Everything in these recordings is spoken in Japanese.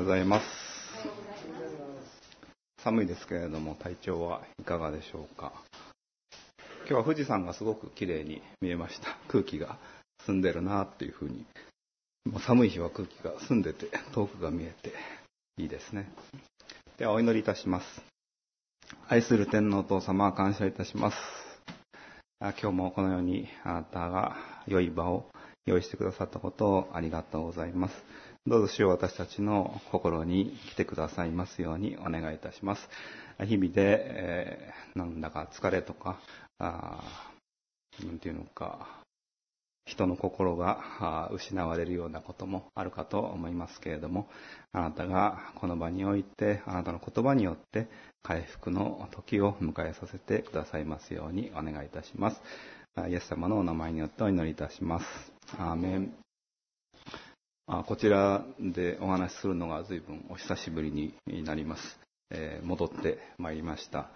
うございます。寒いですけれども、体調はいかがでしょうか。今日は富士山がすごく綺麗に見えました。空気が澄んでるなっていうふうに。寒い日は空気が澄んでて、遠くが見えていいですね。では、お祈りいたします。愛する天皇お父様、感謝いたします。今日もこのようにあなたが良い場を用意してくださったことをありがとうございます。どうぞ主よ私たちの心に来てくださいますようにお願いいたします。日々で、えー、なんだか疲れとか、あなんていうのか、人の心が失われるようなこともあるかと思いますけれども、あなたがこの場において、あなたの言葉によって回復の時を迎えさせてくださいますようにお願いいたします。イエス様のお名前によってお祈りいたします。アーメン。こちらでお話しするのが随分お久しぶりになります。えー、戻ってまいりました。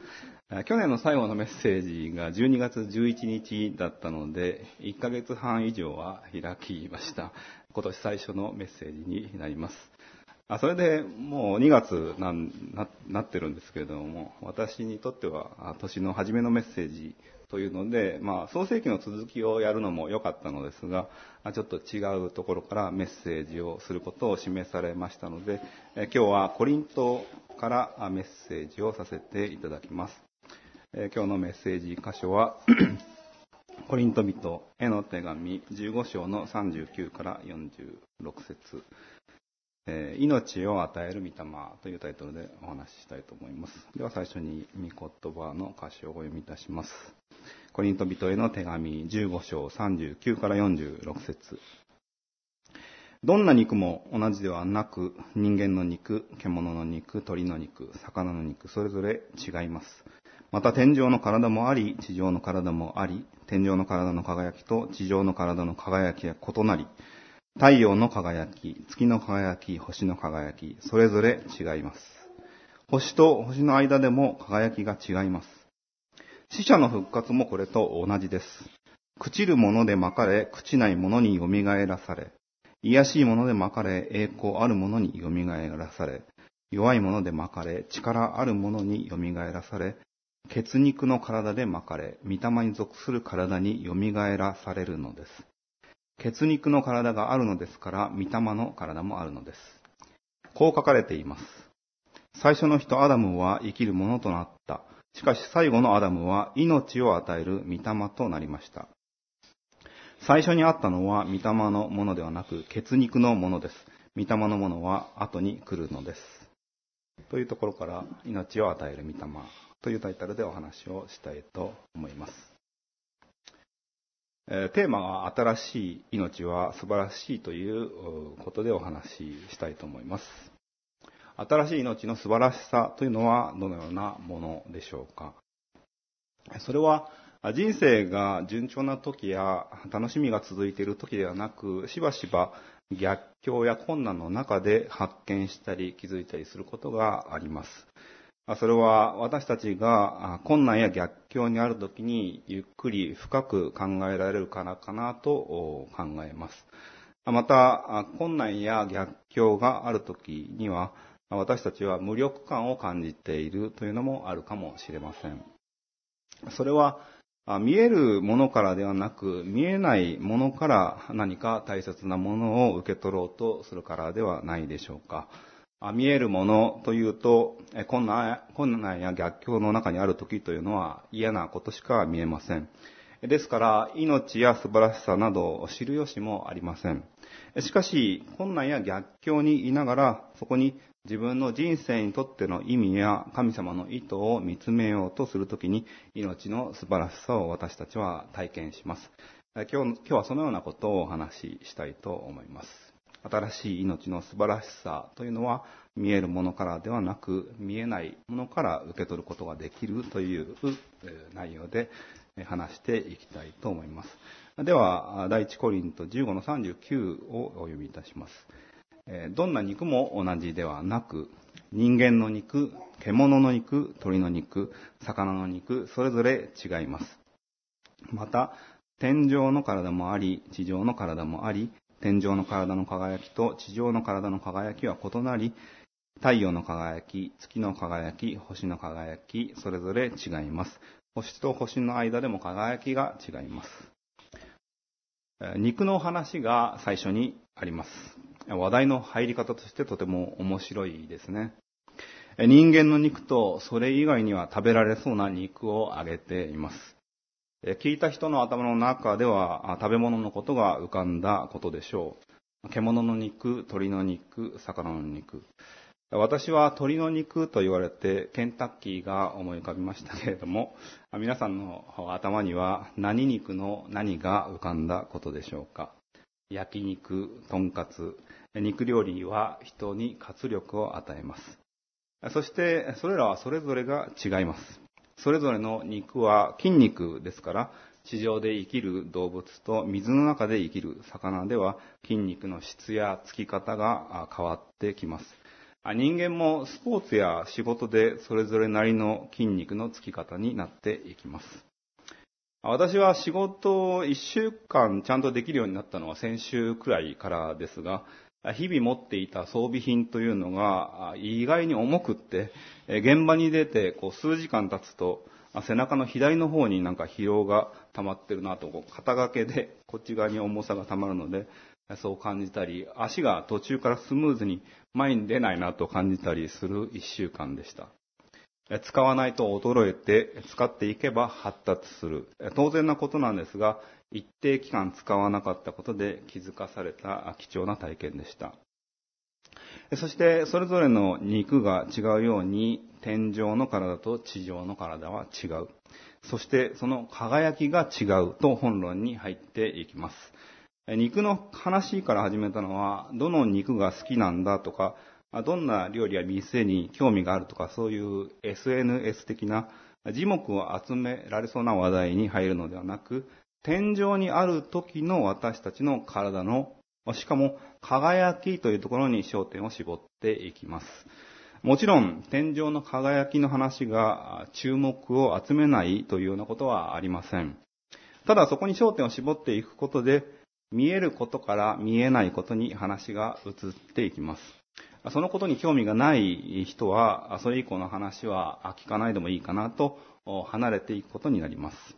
去年の最後のメッセージが12月11日だったので、1ヶ月半以上は開きました。今年最初のメッセージになります。あそれでもう2月ななってるんですけれども、私にとっては年の初めのメッセージというので、まあ、創世記の続きをやるのも良かったのですが、ちょっと違うところからメッセージをすることを示されましたので、今日はコリントからメッセージをさせていただきます。今日のメッセージ箇所は、コリント人への手紙15章の39から46節え、命を与える御霊というタイトルでお話ししたいと思います。では最初に御言葉の歌詞をお読みいたします。コリント人への手紙15章39から46節どんな肉も同じではなく、人間の肉、獣の肉、鳥の肉、魚の肉、それぞれ違います。また天井の体もあり、地上の体もあり、天井の体の輝きと地上の体の輝きは異なり、太陽の輝き、月の輝き、星の輝き、それぞれ違います。星と星の間でも輝きが違います。死者の復活もこれと同じです。朽ちるもので巻かれ、朽ちないものに蘇らされ、癒しいもので巻かれ、栄光あるものに蘇らされ、弱いもので巻かれ、力あるものに蘇らされ、血肉の体で巻かれ、御霊に属する体に蘇らされるのです。血肉の体があるのですから、御霊の体もあるのです。こう書かれています。最初の人アダムは生きるものとなった。しかし最後のアダムは命を与える御霊となりました。最初にあったのは御霊のものではなく血肉のものです。御霊のものは後に来るのです。というところから命を与える御霊というタイトルでお話をしたいと思います。えテーマは新しい命は素晴らしいということでお話ししたいと思います。新しい命の素晴らしさというのはどのようなものでしょうか？それは人生が順調な時や楽しみが続いている時ではなく、しばしば逆境や困難の中で発見したり気づいたりすることがあります。それは私たちが困難や逆境にあるときにゆっくり深く考えられるからかなと考えます。また、困難や逆境があるときには私たちは無力感を感じているというのもあるかもしれません。それは見えるものからではなく見えないものから何か大切なものを受け取ろうとするからではないでしょうか。見えるものというと、困難困難や逆境の中にある時というのは嫌なことしか見えません。ですから、命や素晴らしさなどを知る由もありません。しかし、困難や逆境にいながら、そこに自分の人生にとっての意味や神様の意図を見つめようとするときに、命の素晴らしさを私たちは体験します。今日今日はそのようなことをお話ししたいと思います。新しい命の素晴らしさというのは見えるものからではなく見えないものから受け取ることができるという内容で話していきたいと思います。では、第一コリント15の39をお読みいたします。どんな肉も同じではなく、人間の肉、獣の肉、鳥の肉、魚の肉、それぞれ違います。また、天上の体もあり、地上の体もあり、天上の体の輝きと地上の体の輝きは異なり、太陽の輝き、月の輝き、星の輝き、それぞれ違います。星と星の間でも輝きが違います。肉の話が最初にあります。話題の入り方としてとても面白いですね。人間の肉とそれ以外には食べられそうな肉を挙げています。聞いた人の頭の中では食べ物のことが浮かんだことでしょう。獣の肉、鳥の肉、魚の肉。私は鳥の肉と言われてケンタッキーが思い浮かびましたけれども、皆さんの頭には何肉の何が浮かんだことでしょうか。焼肉、とんかつ、肉料理は人に活力を与えます。そして、それらはそれぞれが違います。それぞれの肉は筋肉ですから、地上で生きる動物と水の中で生きる魚では筋肉の質やつき方が変わってきます。人間もスポーツや仕事でそれぞれなりの筋肉のつき方になっていきます。私は仕事を1週間ちゃんとできるようになったのは先週くらいからですが、日々持っていた装備品というのが意外に重くって、現場に出てこう数時間経つと、背中の左の方になんか疲労が溜まってるなと、肩掛けでこっち側に重さが溜まるので、そう感じたり、足が途中からスムーズに前に出ないなと感じたりする一週間でした。使わないと衰えて、使っていけば発達する。当然なことなんですが、一定期間使わなかったことで気づかされた貴重な体験でした。そして、それぞれの肉が違うように、天上の体と地上の体は違う。そして、その輝きが違うと本論に入っていきます。肉の話から始めたのは、どの肉が好きなんだとか、どんな料理や店に興味があるとか、そういう SNS 的な字目を集められそうな話題に入るのではなく、天井にある時の私たちの体の、しかも輝きというところに焦点を絞っていきます。もちろん、天井の輝きの話が注目を集めないというようなことはありません。ただそこに焦点を絞っていくことで、見えることから見えないことに話が移っていきます。そのことに興味がない人は、それ以降の話は聞かないでもいいかなと離れていくことになります。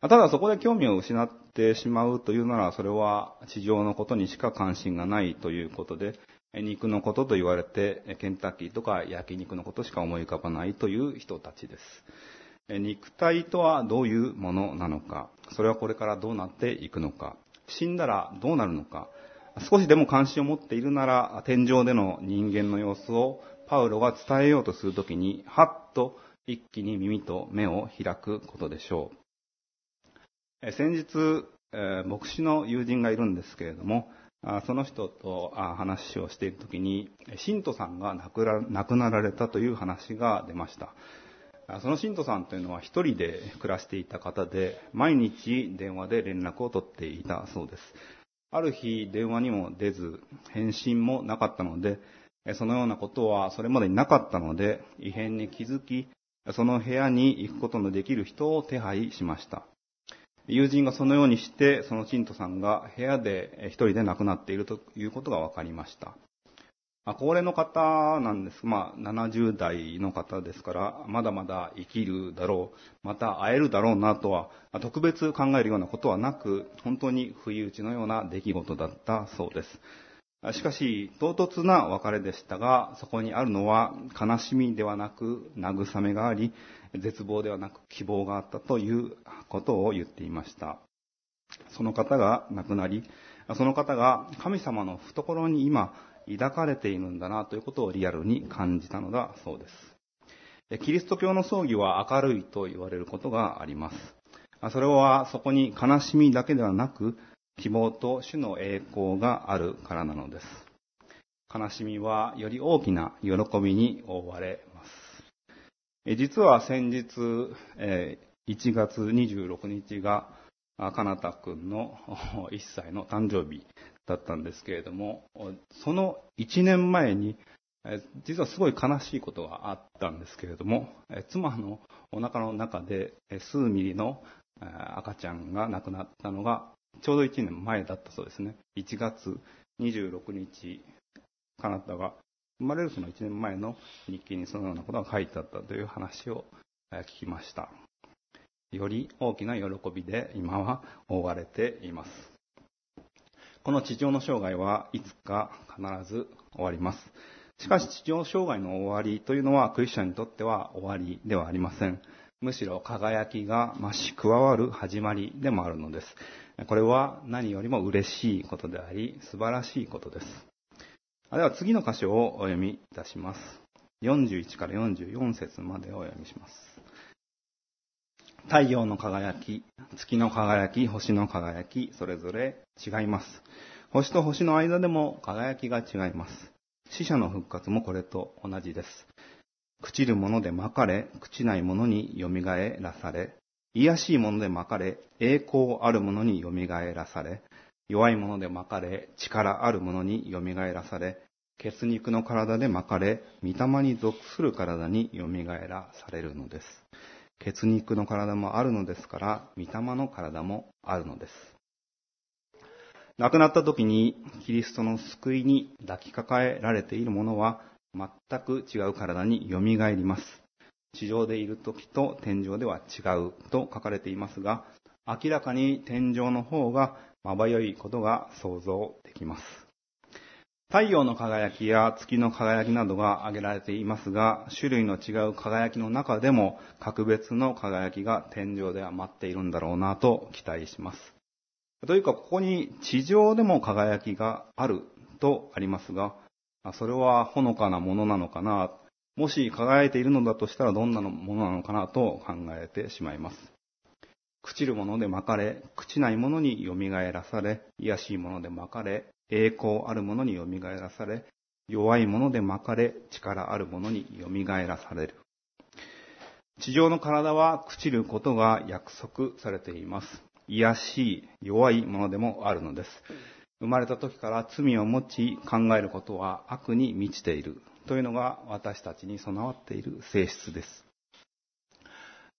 ただそこで興味を失ってしまうというなら、それは地上のことにしか関心がないということで、肉のことと言われて、ケンタッキーとか焼肉のことしか思い浮かばないという人たちです。肉体とはどういうものなのか、それはこれからどうなっていくのか、死んだらどうなるのか、少しでも関心を持っているなら、天井での人間の様子をパウロが伝えようとするときに、はっと一気に耳と目を開くことでしょう。先日、牧師の友人がいるんですけれども、その人と話をしているときに、信徒さんが亡くなられたという話が出ました。その信徒さんというのは一人で暮らしていた方で、毎日電話で連絡を取っていたそうです。ある日電話にも出ず、返信もなかったので、そのようなことはそれまでになかったので、異変に気づき、その部屋に行くことのできる人を手配しました。友人がそのようにして、そのチントさんが部屋で一人で亡くなっているということが分かりました。まあ、高齢の方なんです。まあ、70代の方ですから、まだまだ生きるだろう、また会えるだろうなとは、特別考えるようなことはなく、本当に不意打ちのような出来事だったそうです。しかし、唐突な別れでしたが、そこにあるのは悲しみではなく慰めがあり、絶望ではなく希望があったということを言っていました。その方が亡くなり、その方が神様の懐に今抱かれているんだなということをリアルに感じたのだそうです。キリスト教の葬儀は明るいと言われることがあります。それはそこに悲しみだけではなく、希望と主の栄光があるからなのです。悲しみはより大きな喜びに覆われます。実は先日、1月26日が、かなたくんの 1歳の誕生日だったんですけれども、その1年前に、実はすごい悲しいことがあったんですけれども、妻のお腹の中で数ミリの赤ちゃんが亡くなったのがちょうど1年前だったそうですね。1月26日、カナダが生まれるその1年前の日記にそのようなことが書いてあったという話を聞きました。より大きな喜びで今は覆われています。この地上の生涯はいつか必ず終わります。しかし地上生涯の終わりというのはクリスチャンにとっては終わりではありません。むしろ輝きが増し加わる始まりでもあるのです。これは何よりも嬉しいことであり、素晴らしいことです。では次の箇所をお読みいたします。41から44節までをお読みします。太陽の輝き、月の輝き、星の輝き、それぞれ違います。星と星の間でも輝きが違います。死者の復活もこれと同じです。朽ちるものでまかれ、朽ちないものによみがえらされ、癒しいものでまかれ、栄光あるものによみがえらされ、弱いものでまかれ、力あるものによみがえらされ、血肉の体でまかれ、御霊に属する体によみがえらされるのです。血肉の体もあるのですから、御霊の体もあるのです。亡くなった時にキリストの救いに抱きかかえられている者は全く違う体によみがえります。地上でいる時と天井では違うと書かれていますが、明らかに天井の方がまばゆいことが想像できます。太陽の輝きや月の輝きなどが挙げられていますが、種類の違う輝きの中でも格別の輝きが天井では待っているんだろうなと期待します。というか、ここに地上でも輝きがあるとありますが、それはほのかなものなのかな、もし輝いているのだとしたらどんなものなのかなと考えてしまいます。朽ちるもので巻かれ、朽ちないものによみがえらされ、癒しいもので巻かれ、栄光あるものによみがえらされ、弱いもので巻かれ、力あるものによみがえらされる。地上の体は朽ちることが約束されています。癒しい、弱いものでもあるのです。生まれた時から罪を持ち考えることは悪に満ちているというのが私たちに備わっている性質です。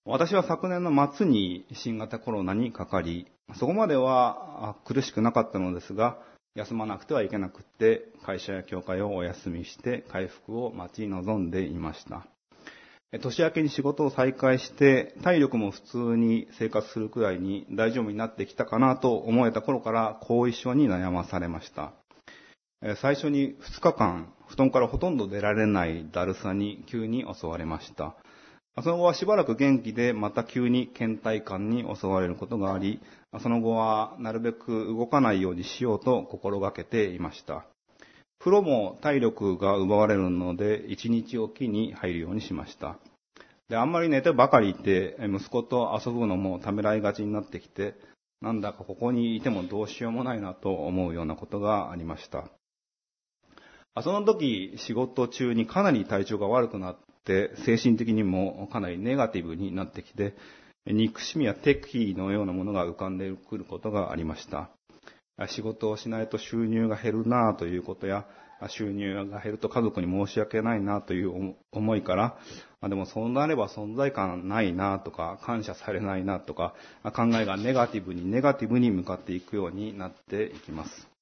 私は昨年の末に新型コロナにかかり、そこまでは苦しくなかったのですが、休まなくてはいけなくって、会社や教会をお休みして回復を待ち望んでいました。年明けに仕事を再開して、体力も普通に生活するくらいに大丈夫になってきたかなと思えた頃から後遺症に悩まされました。最初に2日間、布団からほとんど出られないだるさに急に襲われました。その後はしばらく元気でまた急に倦怠感に襲われることがあり、その後はなるべく動かないようにしようと心がけていました。風呂も体力が奪われるので、一日おきに入るようにしました。で、あんまり寝てばかりいて、息子と遊ぶのもためらいがちになってきて、なんだかここにいてもどうしようもないなと思うようなことがありました。その時、仕事中にかなり体調が悪くなっ、精神的にもかなりネガティブになってきて、憎しみや敵意のようなものが浮かんでくることがありました。仕事をしないと収入が減るなということや、収入が減ると家族に申し訳ないなという思いから、でもそうなれば存在感ないなとか、感謝されないなとか、考えがネガティブにネガティブに向かっていくようになっていきます。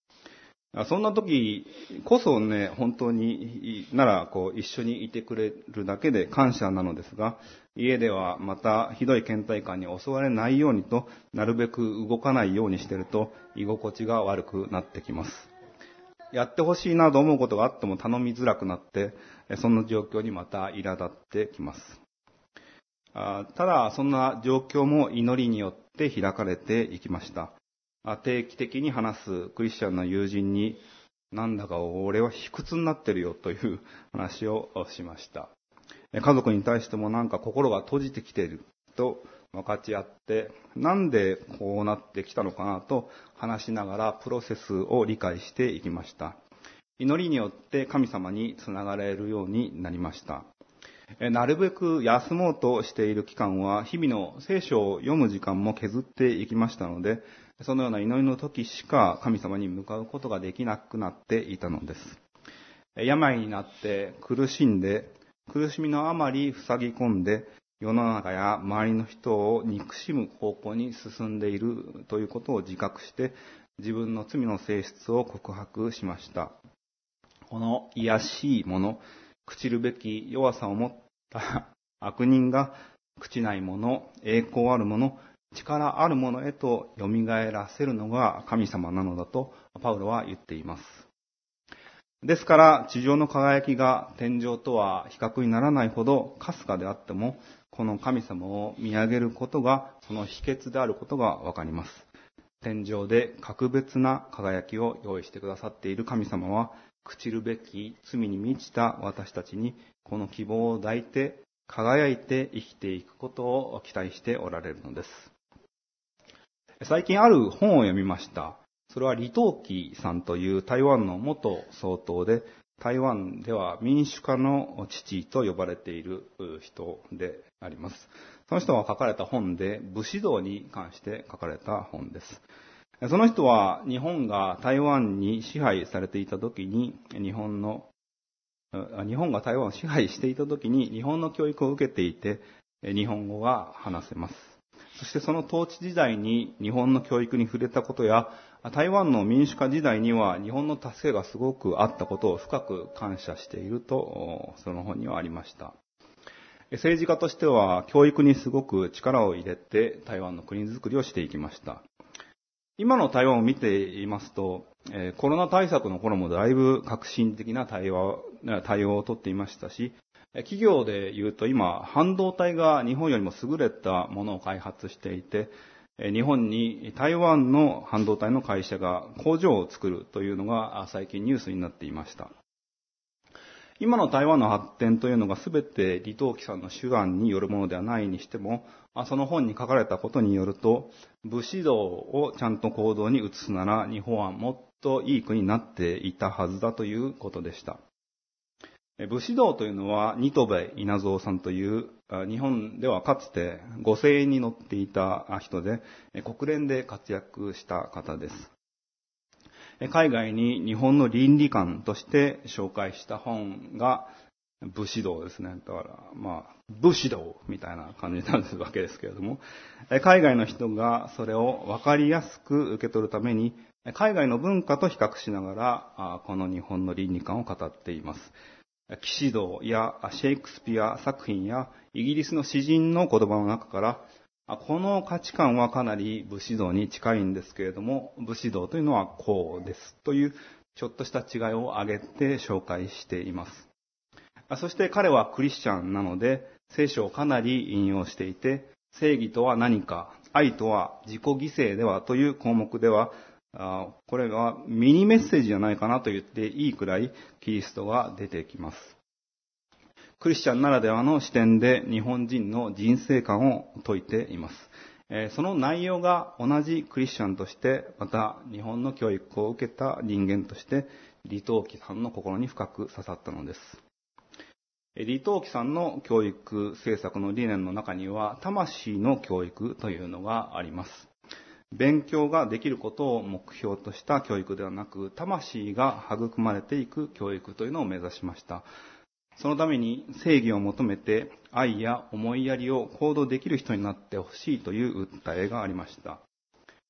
そんな時こそね、本当に、なら、こう、一緒にいてくれるだけで感謝なのですが、家ではまたひどい倦怠感に襲われないようにと、なるべく動かないようにしてると、居心地が悪くなってきます。やってほしいなと思うことがあっても頼みづらくなって、そんな状況にまた苛立ってきます。ただ、そんな状況も祈りによって開かれていきました。定期的に話すクリスチャンの友人に、なんだか俺は卑屈になってるよという話をしました。家族に対してもなんか心が閉じてきていると分かち合って、なんでこうなってきたのかなと話しながらプロセスを理解していきました。祈りによって神様につながれるようになりました。なるべく休もうとしている期間は日々の聖書を読む時間も削っていきましたので、そのような祈りの時しか神様に向かうことができなくなっていたのです。病になって苦しんで、苦しみのあまり塞ぎ込んで、世の中や周りの人を憎しむ方向に進んでいるということを自覚して自分の罪の性質を告白しました。この癒しいもの、朽ちるべき弱さを持った悪人が朽ちないもの、栄光あるもの、力あるものへと蘇らせるのが神様なのだとパウロは言っています。ですから、地上の輝きが天井とは比較にならないほどかすかであっても、この神様を見上げることがその秘訣であることがわかります。天井で格別な輝きを用意してくださっている神様は、朽ちるべき罪に満ちた私たちにこの希望を抱いて輝いて生きていくことを期待しておられるのです。最近ある本を読みました。それは李登輝さんという台湾の元総統で、台湾では民主化の父と呼ばれている人であります。その人が書かれた本で武士道に関して書かれた本です。その人は日本が台湾に支配されていた時に日本の日本が台湾を支配していた時に日本の教育を受けていて日本語が話せます。そしてその統治時代に日本の教育に触れたことや、台湾の民主化時代には日本の助けがすごくあったことを深く感謝していると、その本にはありました。政治家としては教育にすごく力を入れて台湾の国づくりをしていきました。今の台湾を見ていますと、コロナ対策の頃もだいぶ革新的な対応対応をとっていましたし、企業で言うと今、半導体が日本よりも優れたものを開発していて、日本に台湾の半導体の会社が工場を作るというのが最近ニュースになっていました。今の台湾の発展というのが全て李登輝さんの手腕によるものではないにしても、その本に書かれたことによると、武士道をちゃんと行動に移すなら日本はもっといい国になっていたはずだということでした。武士道というのは、ニトベ稲造さんという、日本ではかつて御政に乗っていた人で、国連で活躍した方です。海外に日本の倫理観として紹介した本が武士道ですね。だから、まあ、武士道みたいな感じになるわけですけれども、海外の人がそれを分かりやすく受け取るために、海外の文化と比較しながら、この日本の倫理観を語っています。騎士道やシェイクスピア作品やイギリスの詩人の言葉の中から、この価値観はかなり武士道に近いんですけれども、武士道というのはこうですというちょっとした違いを挙げて紹介しています。そして彼はクリスチャンなので、聖書をかなり引用していて、正義とは何か、愛とは自己犠牲ではという項目では、これがミニメッセージじゃないかなと言っていいくらいキリストが出てきます。クリスチャンならではの視点で日本人の人生観を説いています。その内容が同じクリスチャンとして、また日本の教育を受けた人間として、李登輝さんの心に深く刺さったのです。李登輝さんの教育政策の理念の中には、魂の教育というのがあります。勉強ができることを目標とした教育ではなく、魂が育まれていく教育というのを目指しました。そのために正義を求めて愛や思いやりを行動できる人になってほしいという訴えがありました。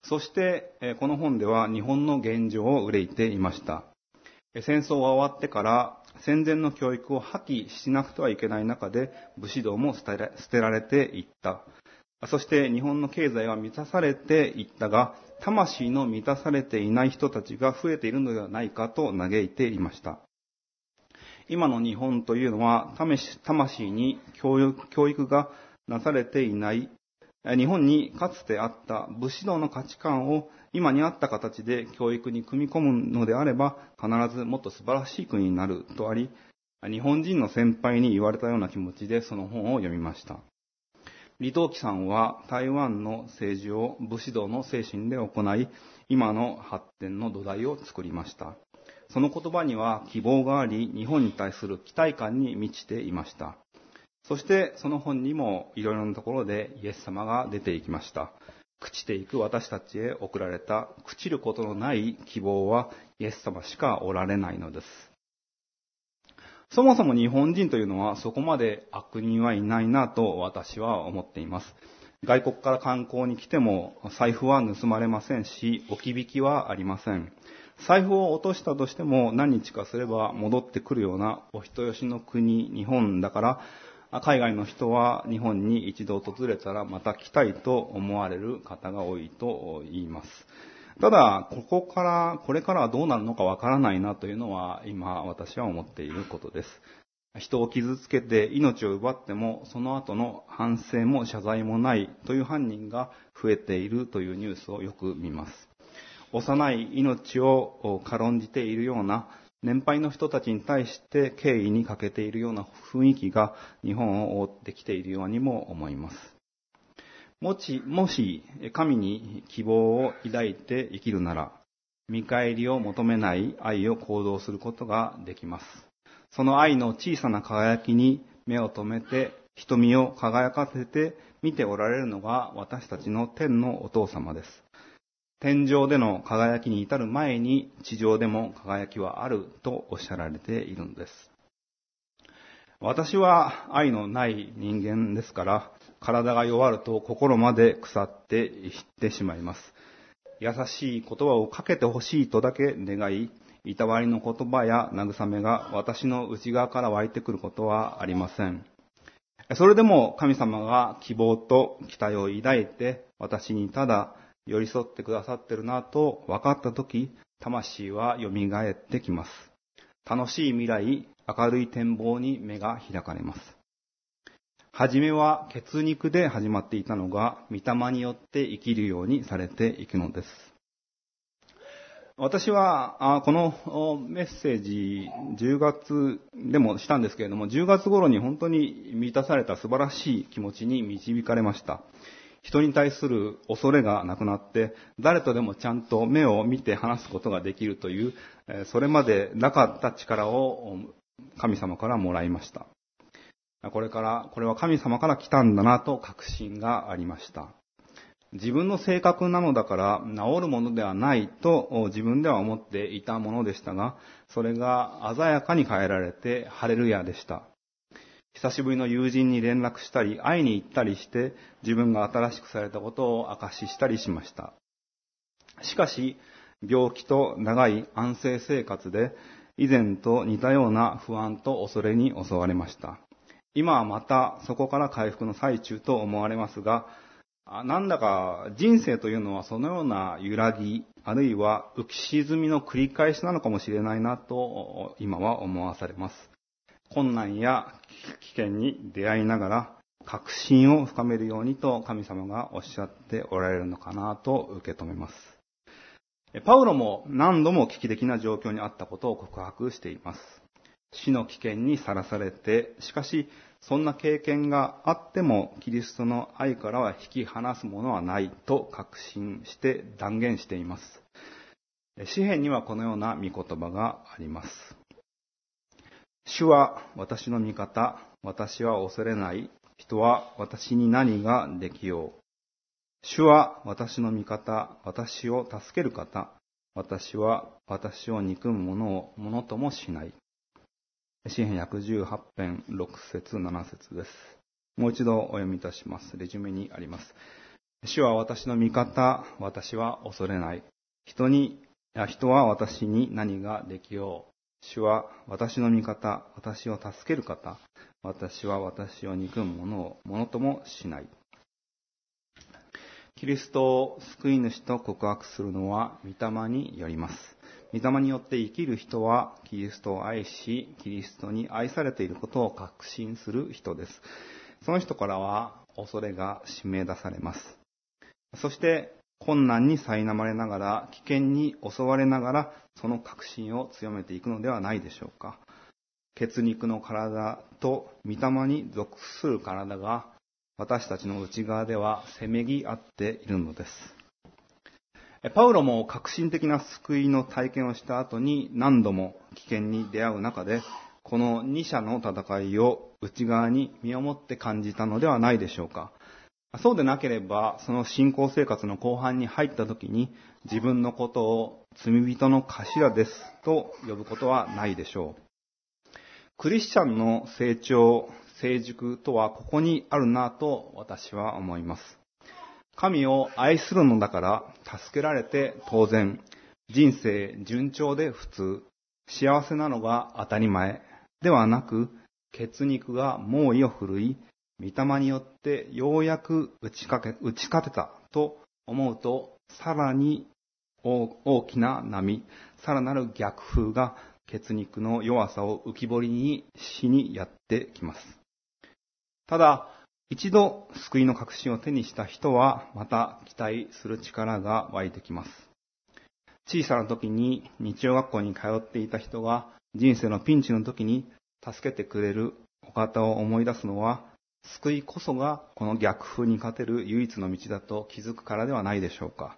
そして、この本では日本の現状を憂いていました。戦争が終わってから戦前の教育を破棄しなくてはいけない中で武士道も捨てられていった。そして日本の経済は満たされていったが、魂の満たされていない人たちが増えているのではないかと嘆いていました。今の日本というのは、魂に教育がなされていない、日本にかつてあった武士道の価値観を今にあった形で教育に組み込むのであれば、必ずもっと素晴らしい国になるとあり、日本人の先輩に言われたような気持ちでその本を読みました。李登輝さんは台湾の政治を武士道の精神で行い、今の発展の土台を作りました。その言葉には希望があり、日本に対する期待感に満ちていました。そしてその本にもいろいろなところでイエス様が出ていきました。朽ちていく私たちへ送られた朽ちることのない希望はイエス様しかおられないのです。そもそも日本人というのはそこまで悪人はいないなと私は思っています。外国から観光に来ても財布は盗まれませんし、置き引きはありません。財布を落としたとしても何日かすれば戻ってくるようなお人よしの国、日本だから、海外の人は日本に一度訪れたらまた来たいと思われる方が多いと言います。ただ、ここから、これからはどうなるのかわからないなというのは、今私は思っていることです。人を傷つけて命を奪っても、その後の反省も謝罪もないという犯人が増えているというニュースをよく見ます。幼い命を軽んじているような年配の人たちに対して敬意に欠けているような雰囲気が日本を覆ってきているようにも思います。もし、もし、神に希望を抱いて生きるなら、見返りを求めない愛を行動することができます。その愛の小さな輝きに目を留めて、瞳を輝かせて見ておられるのが私たちの天のお父様です。天上での輝きに至る前に地上でも輝きはあるとおっしゃられているのです。私は愛のない人間ですから、体が弱ると心まで腐っていってしまいます。優しい言葉をかけてほしいとだけ願い、いたわりの言葉や慰めが私の内側から湧いてくることはありません。それでも神様が希望と期待を抱いて私にただ寄り添ってくださってるなと分かったとき、魂は蘇ってきます。楽しい未来、明るい展望に目が開かれます。はじめは血肉で始まっていたのが、御霊によって生きるようにされていくのです。私は、このメッセージ、10月でもしたんですけれども、10月頃に本当に満たされた素晴らしい気持ちに導かれました。人に対する恐れがなくなって、誰とでもちゃんと目を見て話すことができるという、それまでなかった力を神様からもらいました。これから、これは神様から来たんだなと確信がありました。自分の性格なのだから治るものではないと自分では思っていたものでしたが、それが鮮やかに変えられてハレルヤでした。久しぶりの友人に連絡したり、会いに行ったりして、自分が新しくされたことを証ししたりしました。しかし、病気と長い安静生活で、以前と似たような不安と恐れに襲われました。今はまたそこから回復の最中と思われますが、なんだか人生というのはそのような揺らぎ、あるいは浮き沈みの繰り返しなのかもしれないなと今は思わされます。困難や危険に出会いながら確信を深めるようにと神様がおっしゃっておられるのかなと受け止めます。パウロも何度も危機的な状況にあったことを告白しています。死の危険にさらされて、しかし、そんな経験があっても、キリストの愛からは引き離すものはないと確信して断言しています。詩篇にはこのような御言葉があります。主は私の味方、私は恐れない。人は私に何ができよう。主は私の味方、私を助ける方。私は私を憎む者を者ともしない。詩篇118編6節7節です。もう一度お読みいたします。レジュメにあります。主は私の味方、私は恐れない。人に、人は私に何ができよう。主は私の味方、私を助ける方。私は私を憎む者を者ともしない。キリストを救い主と告白するのは御霊によります。御霊によって生きる人はキリストを愛し、キリストに愛されていることを確信する人です。その人からは恐れが締め出されます。そして困難に苛まれながら、危険に襲われながら、その確信を強めていくのではないでしょうか。血肉の体と御霊に属する体が私たちの内側ではせめぎ合っているのです。パウロも革新的な救いの体験をした後に何度も危険に出会う中で、この二者の戦いを内側に身をもって感じたのではないでしょうか。そうでなければ、その信仰生活の後半に入った時に、自分のことを罪人の頭ですと呼ぶことはないでしょう。クリスチャンの成長、成熟とはここにあるなと私は思います。神を愛するのだから助けられて当然、人生順調で普通、幸せなのが当たり前。ではなく、血肉が猛威を振るい、御霊によってようやく打ちかけ、打ち勝てた。と思うと、さらに大きな波、さらなる逆風が血肉の弱さを浮き彫りにしにやってきます。ただ、一度救いの確信を手にした人は、また期待する力が湧いてきます。小さな時に日曜学校に通っていた人が人生のピンチの時に助けてくれるお方を思い出すのは、救いこそがこの逆風に勝てる唯一の道だと気づくからではないでしょうか。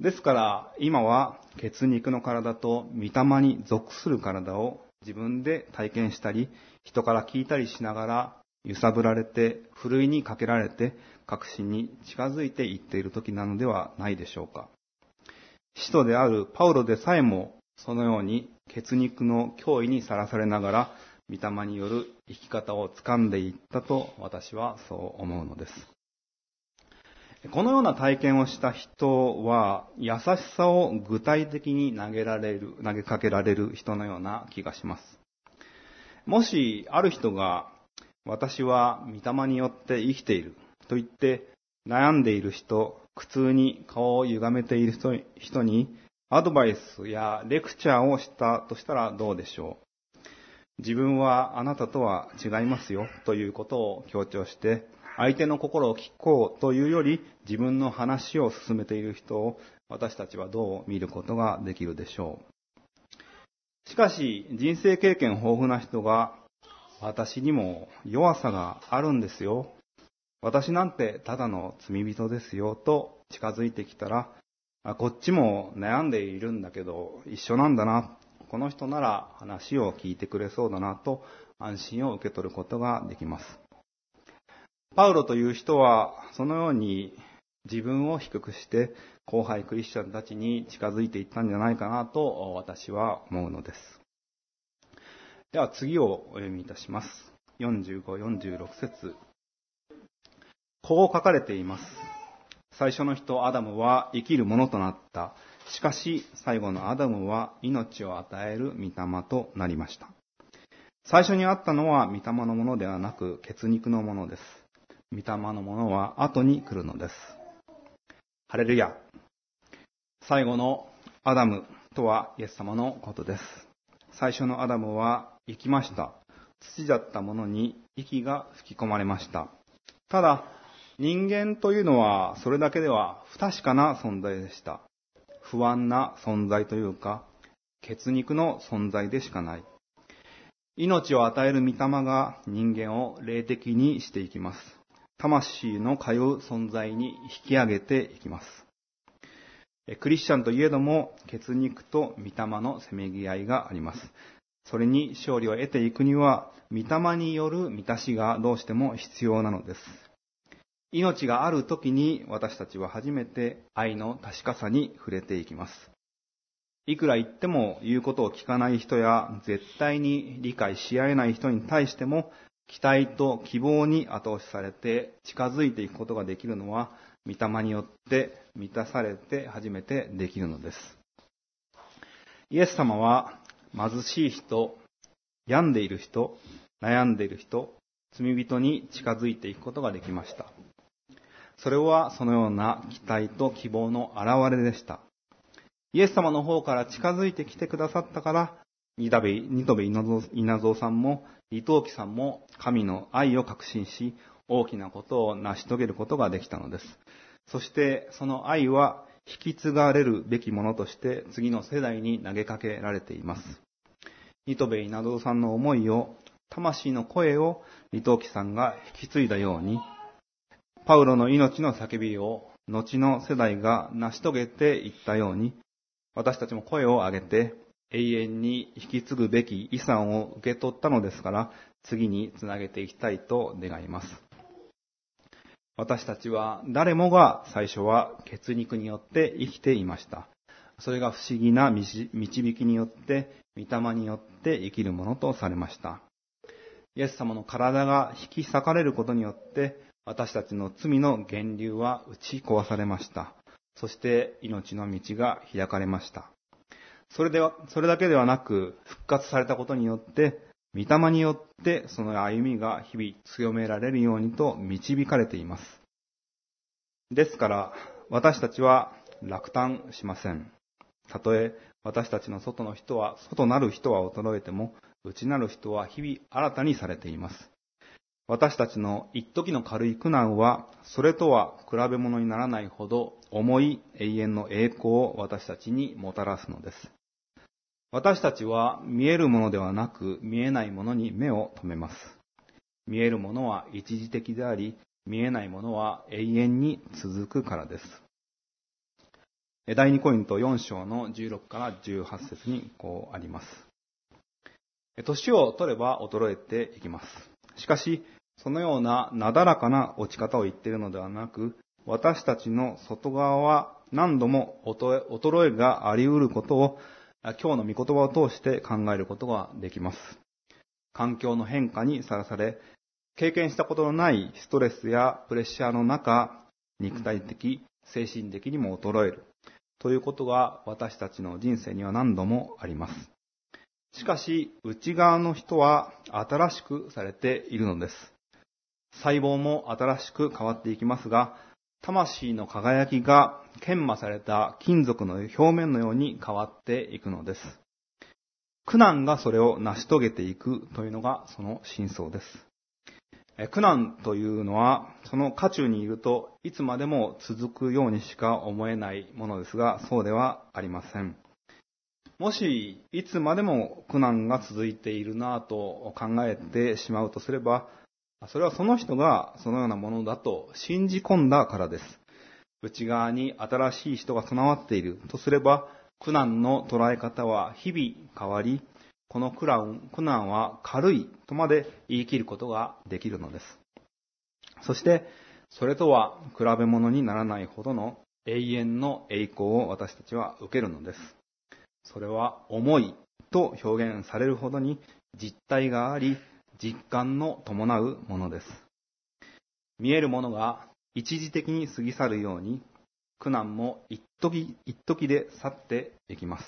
ですから、今は血肉の体と御霊に属する体を自分で体験したり、人から聞いたりしながら、揺さぶられて、ふるいにかけられて、確信に近づいていっている時なのではないでしょうか。使徒であるパウロでさえも、そのように血肉の脅威にさらされながら、御霊による生き方を掴んでいったと私はそう思うのです。このような体験をした人は、優しさを具体的に投げられる、投げかけられる人のような気がします。もし、ある人が、私は御霊によって生きていると言って悩んでいる人、苦痛に顔を歪めている人にアドバイスやレクチャーをしたとしたらどうでしょう自分はあなたとは違いますよということを強調して相手の心を聞こうというより自分の話を進めている人を私たちはどう見ることができるでしょう。しかし人生経験豊富な人が私にも弱さがあるんですよ。私なんてただの罪人ですよと近づいてきたら、こっちも悩んでいるんだけど一緒なんだな。この人なら話を聞いてくれそうだなと安心を受け取ることができます。パウロという人は、そのように自分を低くして、後輩クリスチャンたちに近づいていったんじゃないかなと私は思うのです。では次をお読みいたします。45、46節こう書かれています。最初の人アダムは生きるものとなった。しかし最後のアダムは命を与える御霊となりました。最初にあったのは御霊のものではなく血肉のものです。御霊のものは後に来るのです。ハレルヤ。最後のアダムとはイエス様のことです。最初のアダムは生きました。土だったものに息が吹き込まれました。ただ、人間というのはそれだけでは不確かな存在でした。不安な存在というか、血肉の存在でしかない。命を与える御霊が人間を霊的にしていきます。魂の通う存在に引き上げていきます。クリスチャンといえども、血肉と御霊のせめぎ合いがあります。それに勝利を得ていくには、御霊による満たしがどうしても必要なのです。命がある時に私たちは初めて愛の確かさに触れていきます。いくら言っても言うことを聞かない人や絶対に理解し合えない人に対しても期待と希望に後押しされて近づいていくことができるのは、御霊によって満たされて初めてできるのです。イエス様は貧しい人、病んでいる人、悩んでいる人、罪人に近づいていくことができました。それはそのような期待と希望の表れでした。イエス様の方から近づいてきてくださったから、ニトベ稲造さんも伊藤木さんも神の愛を確信し、大きなことを成し遂げることができたのです。そしてその愛は引き継がれるべきものとして次の世代に投げかけられています。ニトベ稲造さんの思いを、魂の声を伊藤木さんが引き継いだように、パウロの命の叫びを後の世代が成し遂げていったように、私たちも声を上げて永遠に引き継ぐべき遺産を受け取ったのですから、次につなげていきたいと願います。私たちは誰もが最初は血肉によって生きていました。それが不思議な導きによって、御霊によって生きるものとされました。イエス様の体が引き裂かれることによって、私たちの罪の源流は打ち壊されました。そして命の道が開かれました。それでは、それだけではなく、復活されたことによって、御霊によってその歩みが日々強められるようにと導かれています。ですから、私たちは落胆しません。たとえ私たちの外の人は、外なる人は衰えても、内なる人は日々新たにされています。私たちの一時の軽い苦難は、それとは比べ物にならないほど重い永遠の栄光を私たちにもたらすのです。私たちは見えるものではなく見えないものに目を留めます。見えるものは一時的であり、見えないものは永遠に続くからです。第2コイント4章の16から18節にこうあります。年を取れば衰えていきます。しかし、そのようななだらかな落ち方を言っているのではなく、私たちの外側は何度も衰えがあり得ることを今日の御言葉を通して考えることができます。環境の変化にさらされ、経験したことのないストレスやプレッシャーの中、肉体的、精神的にも衰える。ということが私たちの人生には何度もあります。しかし、内側の人は新しくされているのです。細胞も新しく変わっていきますが、魂の輝きが研磨された金属の表面のように変わっていくのです。苦難がそれを成し遂げていくというのがその真相です。苦難というのは、その渦中にいるといつまでも続くようにしか思えないものですが、そうではありません。もし、いつまでも苦難が続いているなぁと考えてしまうとすれば、それはその人がそのようなものだと信じ込んだからです。内側に新しい人が備わっているとすれば、苦難の捉え方は日々変わり、この苦難苦難は軽いとまで言い切ることができるのです。そして、それとは比べ物にならないほどの永遠の栄光を私たちは受けるのです。それは重いと表現されるほどに実体があり、実感の伴うものです。見えるものが一時的に過ぎ去るように、苦難も一時一時で去っていきます。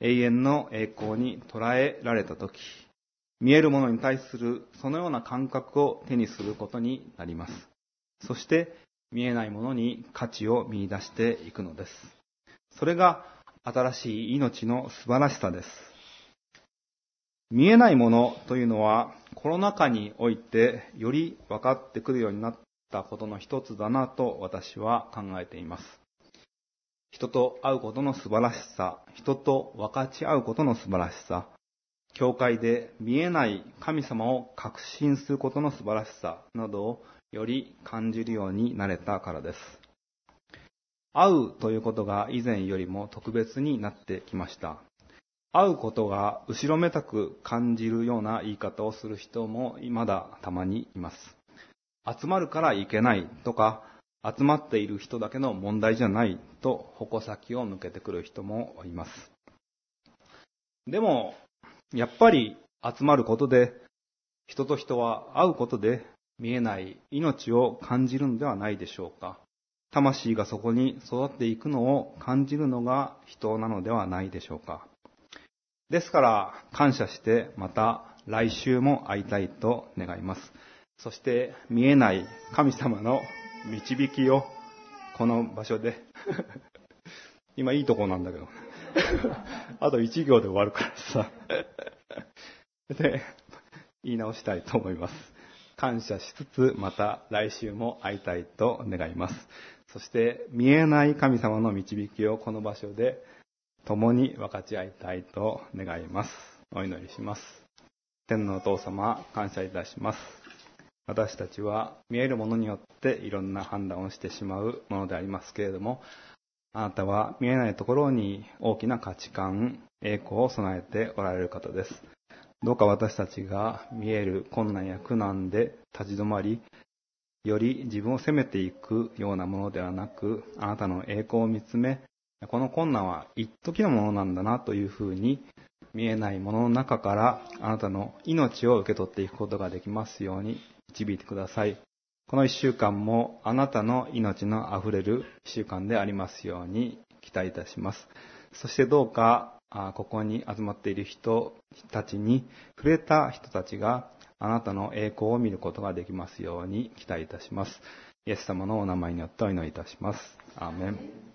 永遠の栄光に捉えられたとき、見えるものに対するそのような感覚を手にすることになります。そして見えないものに価値を見出していくのです。それが新しい命の素晴らしさです。見えないものというのはコロナ禍においてより分かってくるようになったことの一つだなと私は考えています。人と会うことの素晴らしさ、人と分かち合うことの素晴らしさ、教会で見えない神様を確信することの素晴らしさなどをより感じるようになれたからです。会うということが以前よりも特別になってきました。会うことが後ろめたく感じるような言い方をする人もまだたまにいます。集まるからいけないとか、集まっている人だけの問題じゃないと矛先を向けてくる人もいます。でも、やっぱり集まることで、人と人は会うことで見えない命を感じるのではないでしょうか。魂がそこに育っていくのを感じるのが人なのではないでしょうか。ですから、感謝してまた来週も会いたいと願います。そして見えない神様の導きをこの場所で 今いいとこなんだけど あと一行で終わるからさ で、言い直したいと思います。感謝しつつ、また来週も会いたいと願います。そして、見えない神様の導きをこの場所で共に分かち合いたいと願います。お祈りします。天のお父様、感謝いたします。私たちは見えるものによっていろんな判断をしてしまうものでありますけれども、あなたは見えないところに大きな価値観、栄光を備えておられる方です。どうか私たちが見える困難や苦難で立ち止まり、より自分を責めていくようなものではなく、あなたの栄光を見つめ、この困難は一時のものなんだなというふうに見えないものの中からあなたの命を受け取っていくことができますように導いてください。この一週間もあなたの命の溢れる一週間でありますように期待いたします。そしてどうか、ここに集まっている人たちに触れた人たちがあなたの栄光を見ることができますように期待いたします。イエス様のお名前によってお祈りいたします。アーメン